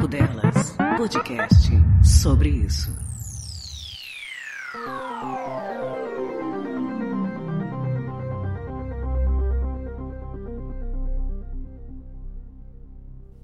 Papo Delas, podcast sobre isso.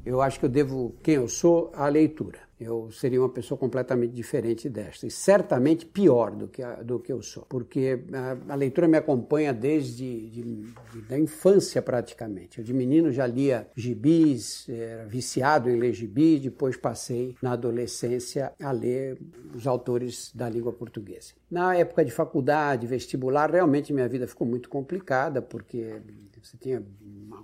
Eu acho que eu devo quem eu sou à leitura eu seria uma pessoa completamente diferente desta e certamente pior do que, a, do que eu sou, porque a, a leitura me acompanha desde de, de, da infância praticamente. Eu de menino já lia gibis, era viciado em ler gibis, depois passei na adolescência a ler os autores da língua portuguesa. Na época de faculdade, vestibular, realmente minha vida ficou muito complicada, porque você tinha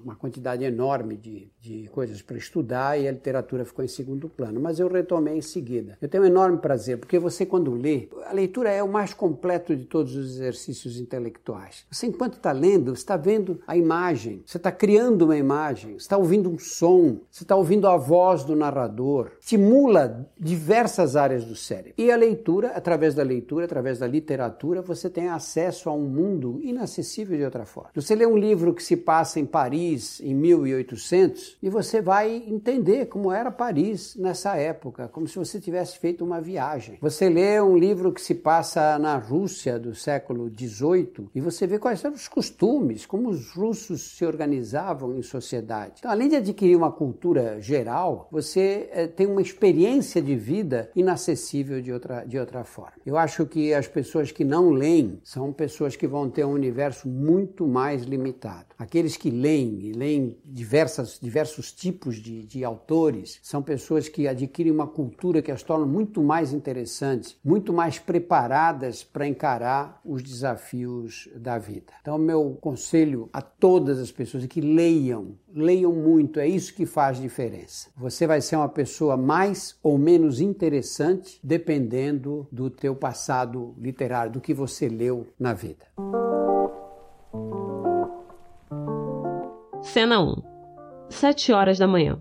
uma quantidade enorme de, de coisas para estudar e a literatura ficou em segundo plano. Mas eu retomei em seguida. Eu tenho um enorme prazer, porque você, quando lê, a leitura é o mais completo de todos os exercícios intelectuais. Você, enquanto está lendo, está vendo a imagem, você está criando uma imagem, está ouvindo um som, você está ouvindo a voz do narrador. Estimula diversas áreas do cérebro. E a leitura, através da leitura, através da literatura, você tem acesso a um mundo inacessível de outra forma. Você lê um livro que se passa em Paris, em 1800 e você vai entender como era Paris nessa época, como se você tivesse feito uma viagem. Você lê um livro que se passa na Rússia do século XVIII e você vê quais eram os costumes, como os russos se organizavam em sociedade. Então, além de adquirir uma cultura geral, você é, tem uma experiência de vida inacessível de outra, de outra forma. Eu acho que as pessoas que não leem são pessoas que vão ter um universo muito mais limitado. Aqueles que leem e leem diversas, diversos tipos de, de autores, são pessoas que adquirem uma cultura que as torna muito mais interessantes, muito mais preparadas para encarar os desafios da vida. Então, meu conselho a todas as pessoas é que leiam, leiam muito, é isso que faz diferença. Você vai ser uma pessoa mais ou menos interessante dependendo do teu passado literário, do que você leu na vida. Cena 1 Sete horas da manhã.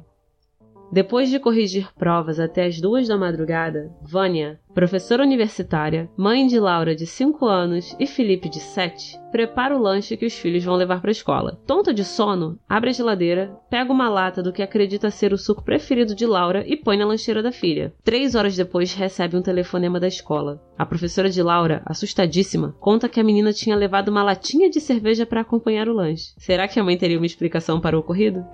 Depois de corrigir provas até as duas da madrugada, Vânia, professora universitária, mãe de Laura de 5 anos e Felipe de 7, prepara o lanche que os filhos vão levar para a escola. Tonta de sono, abre a geladeira, pega uma lata do que acredita ser o suco preferido de Laura e põe na lancheira da filha. Três horas depois, recebe um telefonema da escola. A professora de Laura, assustadíssima, conta que a menina tinha levado uma latinha de cerveja para acompanhar o lanche. Será que a mãe teria uma explicação para o ocorrido?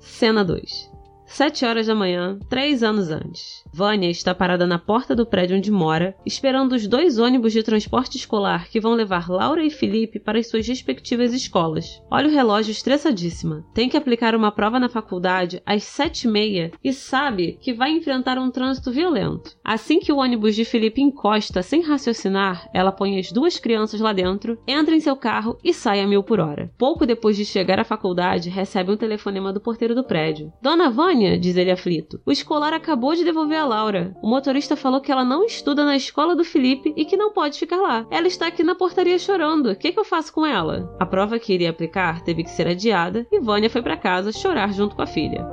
Cena 2 Sete horas da manhã, três anos antes. Vânia está parada na porta do prédio onde mora, esperando os dois ônibus de transporte escolar que vão levar Laura e Felipe para as suas respectivas escolas. Olha o relógio estressadíssima. Tem que aplicar uma prova na faculdade às sete e meia e sabe que vai enfrentar um trânsito violento. Assim que o ônibus de Felipe encosta sem raciocinar, ela põe as duas crianças lá dentro, entra em seu carro e sai a mil por hora. Pouco depois de chegar à faculdade, recebe um telefonema do porteiro do prédio. Dona Vânia diz ele aflito. O escolar acabou de devolver a Laura. O motorista falou que ela não estuda na escola do Felipe e que não pode ficar lá. Ela está aqui na portaria chorando. O que, que eu faço com ela? A prova que iria aplicar teve que ser adiada e Vânia foi para casa chorar junto com a filha.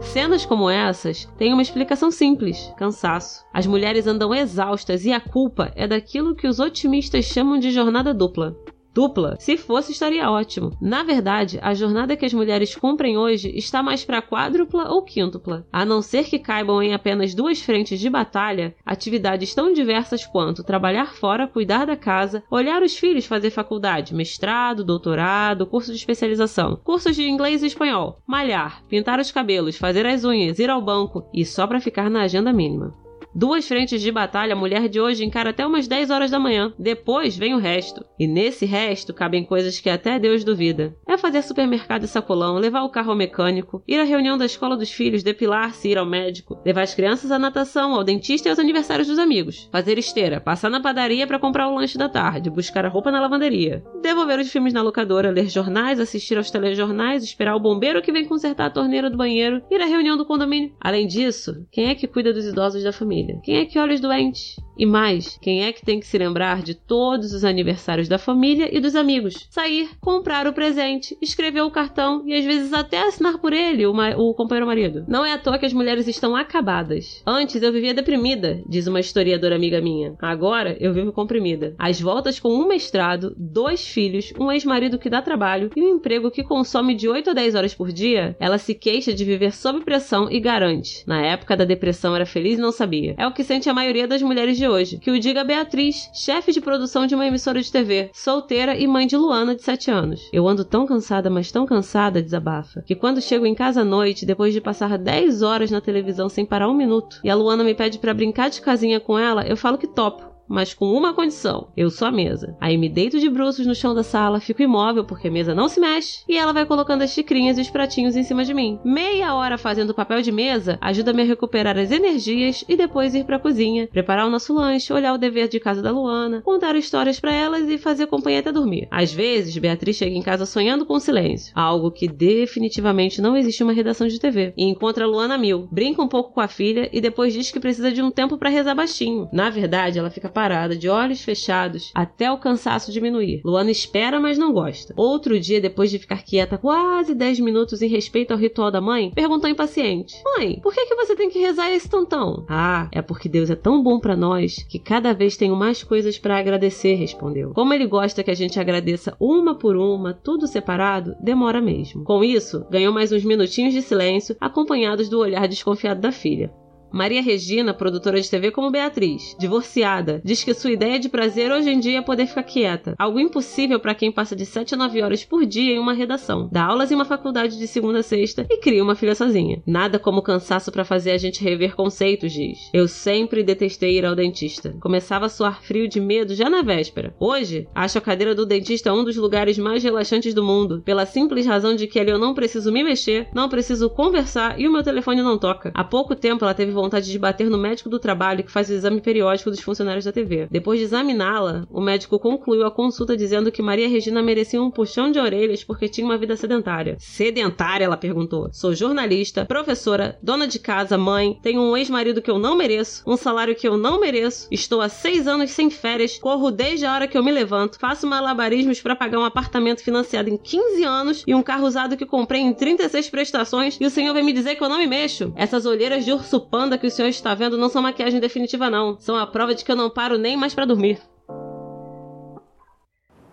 Cenas como essas têm uma explicação simples: cansaço. As mulheres andam exaustas e a culpa é daquilo que os otimistas chamam de jornada dupla dupla. Se fosse, estaria ótimo. Na verdade, a jornada que as mulheres cumprem hoje está mais para quádrupla ou quíntupla. A não ser que caibam em apenas duas frentes de batalha, atividades tão diversas quanto trabalhar fora, cuidar da casa, olhar os filhos fazer faculdade, mestrado, doutorado, curso de especialização, cursos de inglês e espanhol, malhar, pintar os cabelos, fazer as unhas, ir ao banco e só para ficar na agenda mínima. Duas frentes de batalha a mulher de hoje encara até umas 10 horas da manhã. Depois vem o resto. E nesse resto cabem coisas que até Deus duvida. É fazer supermercado e sacolão, levar o carro ao mecânico, ir à reunião da escola dos filhos, depilar-se, ir ao médico, levar as crianças à natação, ao dentista e aos aniversários dos amigos, fazer esteira, passar na padaria para comprar o lanche da tarde, buscar a roupa na lavanderia, devolver os filmes na locadora, ler jornais, assistir aos telejornais, esperar o bombeiro que vem consertar a torneira do banheiro, ir à reunião do condomínio. Além disso, quem é que cuida dos idosos da família? Família? Quem é que olha os doentes? E mais, quem é que tem que se lembrar de todos os aniversários da família e dos amigos? Sair, comprar o presente, escrever o cartão e às vezes até assinar por ele, o, o companheiro marido. Não é à toa que as mulheres estão acabadas. Antes eu vivia deprimida, diz uma historiadora amiga minha. Agora eu vivo comprimida. As voltas com um mestrado, dois filhos, um ex-marido que dá trabalho e um emprego que consome de 8 a 10 horas por dia, ela se queixa de viver sob pressão e garante. Na época da depressão era feliz e não sabia. É o que sente a maioria das mulheres de de hoje, que o diga Beatriz, chefe de produção de uma emissora de TV, solteira e mãe de Luana, de 7 anos. Eu ando tão cansada, mas tão cansada, desabafa, que quando chego em casa à noite, depois de passar 10 horas na televisão sem parar um minuto, e a Luana me pede para brincar de casinha com ela, eu falo que topo mas com uma condição: eu sou a mesa. Aí me deito de bruços no chão da sala, fico imóvel porque a mesa não se mexe e ela vai colocando as xicrinhas e os pratinhos em cima de mim. Meia hora fazendo o papel de mesa ajuda-me a recuperar as energias e depois ir para a cozinha, preparar o nosso lanche, olhar o dever de casa da Luana, contar histórias para elas e fazer companhia até dormir. Às vezes, Beatriz chega em casa sonhando com silêncio, algo que definitivamente não existe uma redação de TV, e encontra a Luana mil, brinca um pouco com a filha e depois diz que precisa de um tempo para rezar baixinho. Na verdade, ela fica parada, de olhos fechados, até o cansaço diminuir. Luana espera, mas não gosta. Outro dia, depois de ficar quieta quase 10 minutos em respeito ao ritual da mãe, perguntou impaciente: Mãe, por que, que você tem que rezar esse tantão? Ah, é porque Deus é tão bom para nós que cada vez tenho mais coisas para agradecer, respondeu. Como ele gosta que a gente agradeça uma por uma, tudo separado, demora mesmo. Com isso, ganhou mais uns minutinhos de silêncio, acompanhados do olhar desconfiado da filha. Maria Regina, produtora de TV como Beatriz, divorciada, diz que sua ideia de prazer hoje em dia é poder ficar quieta. Algo impossível para quem passa de 7 a 9 horas por dia em uma redação, dá aulas em uma faculdade de segunda a sexta e cria uma filha sozinha. Nada como cansaço para fazer a gente rever conceitos, diz. Eu sempre detestei ir ao dentista. Começava a suar frio de medo já na véspera. Hoje, acho a cadeira do dentista um dos lugares mais relaxantes do mundo, pela simples razão de que ali eu não preciso me mexer, não preciso conversar e o meu telefone não toca. Há pouco tempo ela teve vontade de bater no médico do trabalho que faz o exame periódico dos funcionários da TV. Depois de examiná-la, o médico concluiu a consulta dizendo que Maria Regina merecia um puxão de orelhas porque tinha uma vida sedentária. Sedentária, ela perguntou. Sou jornalista, professora, dona de casa, mãe, tenho um ex-marido que eu não mereço, um salário que eu não mereço, estou há seis anos sem férias, corro desde a hora que eu me levanto, faço malabarismos para pagar um apartamento financiado em 15 anos e um carro usado que comprei em 36 prestações e o senhor vem me dizer que eu não me mexo. Essas olheiras de urso panda que o senhor está vendo não são maquiagem definitiva, não. São a prova de que eu não paro nem mais para dormir.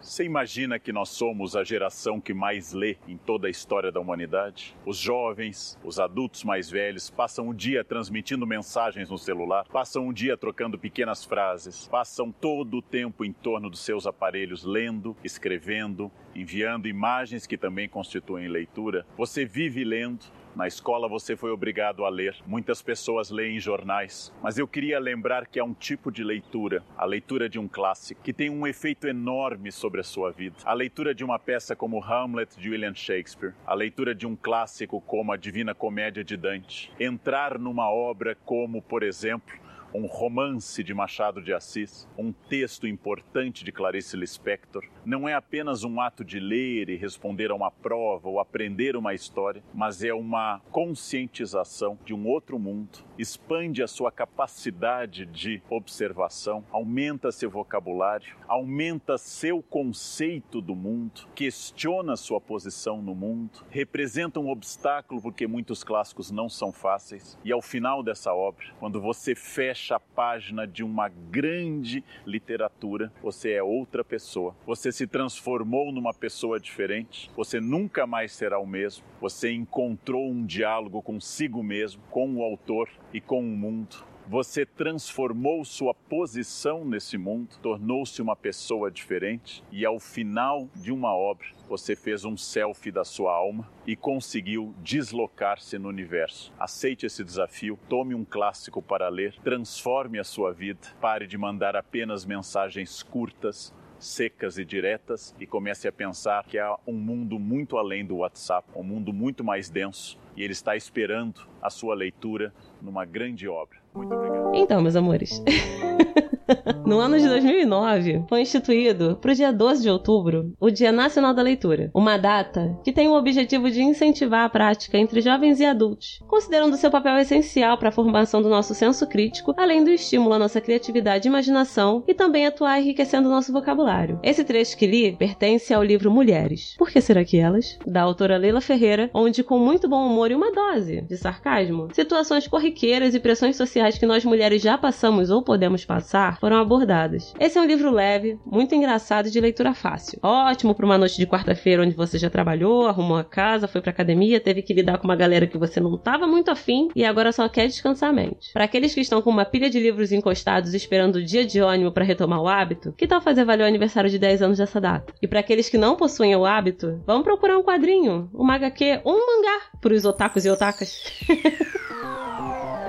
Você imagina que nós somos a geração que mais lê em toda a história da humanidade? Os jovens, os adultos mais velhos passam o dia transmitindo mensagens no celular, passam o dia trocando pequenas frases, passam todo o tempo em torno dos seus aparelhos lendo, escrevendo, enviando imagens que também constituem leitura. Você vive lendo, na escola você foi obrigado a ler. Muitas pessoas leem jornais, mas eu queria lembrar que há um tipo de leitura, a leitura de um clássico, que tem um efeito enorme sobre a sua vida. A leitura de uma peça como Hamlet de William Shakespeare, a leitura de um clássico como a Divina Comédia de Dante, entrar numa obra como, por exemplo, um romance de Machado de Assis, um texto importante de Clarice Lispector, não é apenas um ato de ler e responder a uma prova ou aprender uma história, mas é uma conscientização de um outro mundo, expande a sua capacidade de observação, aumenta seu vocabulário, aumenta seu conceito do mundo, questiona sua posição no mundo, representa um obstáculo porque muitos clássicos não são fáceis, e ao final dessa obra, quando você fecha fecha a página de uma grande literatura, você é outra pessoa. Você se transformou numa pessoa diferente. Você nunca mais será o mesmo. Você encontrou um diálogo consigo mesmo, com o autor e com o mundo. Você transformou sua posição nesse mundo, tornou-se uma pessoa diferente e ao final de uma obra você fez um selfie da sua alma e conseguiu deslocar-se no universo. Aceite esse desafio, tome um clássico para ler, transforme a sua vida, pare de mandar apenas mensagens curtas, secas e diretas e comece a pensar que há um mundo muito além do WhatsApp, um mundo muito mais denso e ele está esperando a sua leitura numa grande obra. Muito obrigado. Então, meus amores. no ano de 2009, foi instituído para o dia 12 de outubro o Dia Nacional da Leitura, uma data que tem o objetivo de incentivar a prática entre jovens e adultos, considerando seu papel essencial para a formação do nosso senso crítico, além do estímulo à nossa criatividade e imaginação, e também atuar enriquecendo o nosso vocabulário. Esse trecho que li pertence ao livro Mulheres. Por que será que elas? Da autora Leila Ferreira, onde com muito bom humor e uma dose de sarcasmo, situações corriqueiras e pressões sociais que nós mulheres já passamos ou podemos passar foram abordadas. Esse é um livro leve, muito engraçado e de leitura fácil. Ótimo para uma noite de quarta-feira onde você já trabalhou, arrumou a casa, foi pra academia, teve que lidar com uma galera que você não estava muito afim e agora só quer descansar a mente. Para aqueles que estão com uma pilha de livros encostados esperando o dia de ânimo para retomar o hábito, que tal fazer valer o aniversário de 10 anos dessa data? E para aqueles que não possuem o hábito, vamos procurar um quadrinho, uma HQ ou um mangá para os otakus e otakas.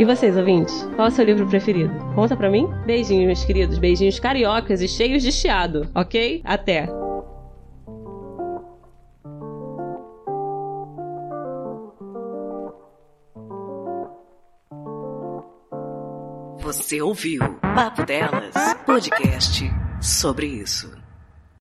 E vocês, ouvintes? Qual é o seu livro preferido? Conta pra mim? Beijinhos, meus queridos. Beijinhos cariocas e cheios de chiado, ok? Até! Você ouviu Papo Delas, podcast sobre isso.